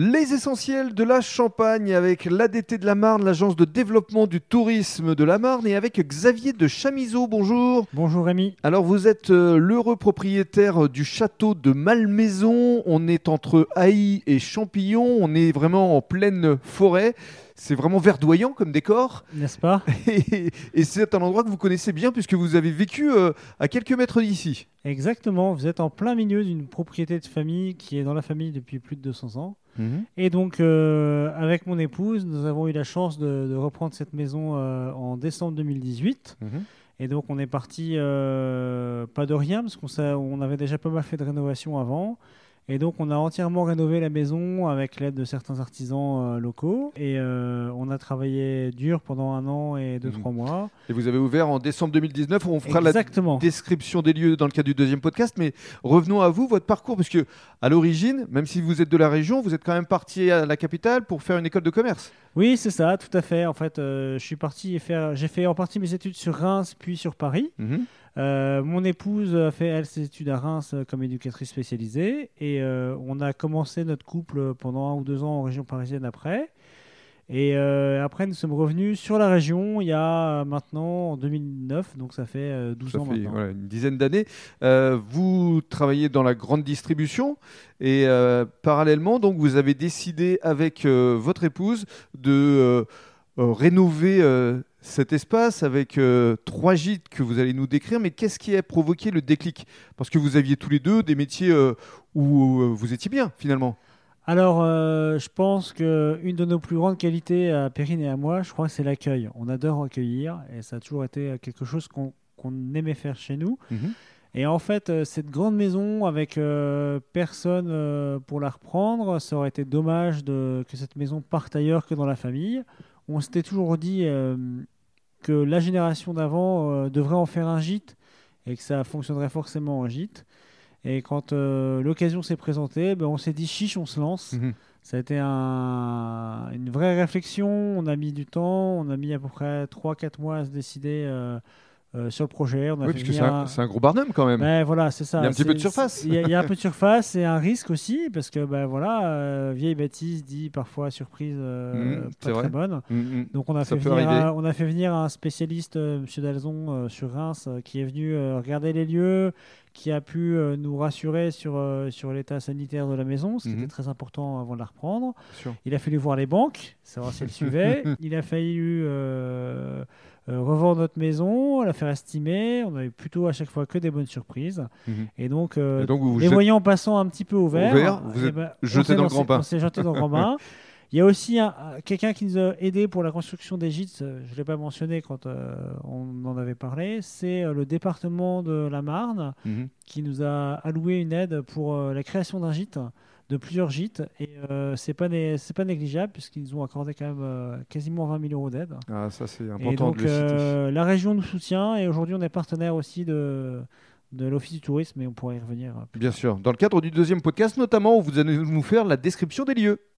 Les essentiels de la Champagne avec l'ADT de la Marne, l'agence de développement du tourisme de la Marne et avec Xavier de Chamiseau. Bonjour. Bonjour Rémi. Alors vous êtes euh, l'heureux propriétaire du château de Malmaison. On est entre Haï et Champillon. On est vraiment en pleine forêt. C'est vraiment verdoyant comme décor. N'est-ce pas? Et, et c'est un endroit que vous connaissez bien puisque vous avez vécu euh, à quelques mètres d'ici. Exactement, vous êtes en plein milieu d'une propriété de famille qui est dans la famille depuis plus de 200 ans. Et donc, euh, avec mon épouse, nous avons eu la chance de, de reprendre cette maison euh, en décembre 2018. Mhm. Et donc, on est parti euh, pas de rien, parce qu'on on avait déjà pas mal fait de rénovation avant. Et donc, on a entièrement rénové la maison avec l'aide de certains artisans euh, locaux. Et euh, on a travaillé dur pendant un an et deux, Mhm. trois mois. Et vous avez ouvert en décembre 2019. On fera la description des lieux dans le cadre du deuxième podcast, mais revenons à vous, votre parcours, parce que à l'origine, même si vous êtes de la région, vous êtes quand même parti à la capitale pour faire une école de commerce. Oui, c'est ça, tout à fait. En fait, euh, je suis parti faire, j'ai fait en partie mes études sur Reims, puis sur Paris. Euh, mon épouse a fait elle ses études à Reims euh, comme éducatrice spécialisée, et on a commencé notre couple pendant un ou deux ans en région parisienne après. Et euh, après, nous sommes revenus sur la région il y a euh, maintenant en 2009, donc ça fait euh, 12 Ça ans fait maintenant. voilà, une dizaine d'années. Euh, vous travaillez dans la grande distribution et euh, parallèlement, donc, vous avez décidé avec euh, votre épouse de euh, euh, rénover euh, cet espace avec euh, trois gîtes que vous allez nous décrire. Mais qu'est-ce qui a provoqué le déclic? Parce que vous aviez tous les deux des métiers euh, où euh, vous étiez bien finalement. Alors, euh, je pense que une de nos plus grandes qualités à Perrine et à moi, je crois que c'est l'accueil. On adore accueillir et ça a toujours été quelque chose qu'on aimait faire chez nous. Et en fait, euh, cette grande maison avec euh, personne pour la reprendre, ça aurait été dommage de, que cette maison parte ailleurs que dans la famille. On s'était toujours dit que la génération d'avant devrait en faire un gîte et que ça fonctionnerait forcément en gîte. Et quand euh, l'occasion s'est présentée, ben, on s'est dit chiche, on se lance. Mhm. Ça a été un- une vraie réflexion. On a mis du temps. On a mis à peu près 3-4 mois à se décider euh, euh, sur le projet. On a Oui, parce que c'est un, un- gros barnum quand même. Ben, voilà, c'est ça. Il y a un petit peu de surface. Il y, a- il y a un peu de surface et un risque aussi, parce que ben, voilà, euh, vieille bâtisse dit parfois surprise euh, Mhm, pas vrai. très bonne. Mm. Donc on a, Ça fait venir un, on a fait venir un spécialiste, Monsieur Dalzon, sur Reims, qui est venu regarder les lieux, qui a pu euh, nous rassurer sur, euh, sur l'état sanitaire de la maison, ce qui Mhm. était très important avant de la reprendre. Il a fallu voir les banques, savoir si elles suivaient. Il a fallu euh, revendre notre maison, la faire estimer. On avait plutôt à chaque fois que des bonnes surprises. Mhm. Et donc, euh, Et donc vous vous les êtes- voyant passant un petit peu au vert, vous eh êtes ben, jeté on s'est dans le grand bain. On s'est jeté dans le grand bain. Il y a aussi un- un- quelqu'un qui nous a aidé pour la construction des gîtes, euh, je ne l'ai pas mentionné quand euh, on en avait parlé, c'est euh, le département de la Marne Mhm. qui nous a alloué une aide pour euh, la création d'un gîte, de plusieurs gîtes. Et c'est pas, né- c'est pas négligeable puisqu'ils nous ont accordé quand même quasiment 20 000 euros d'aide. Ah, ça c'est Et important donc de le citer. la région nous soutient et aujourd'hui on est partenaire aussi de, de l'Office du tourisme et on pourrait y revenir. plus Bien sûr. Dans le cadre du deuxième podcast, notamment, où vous allez nous faire la description des lieux.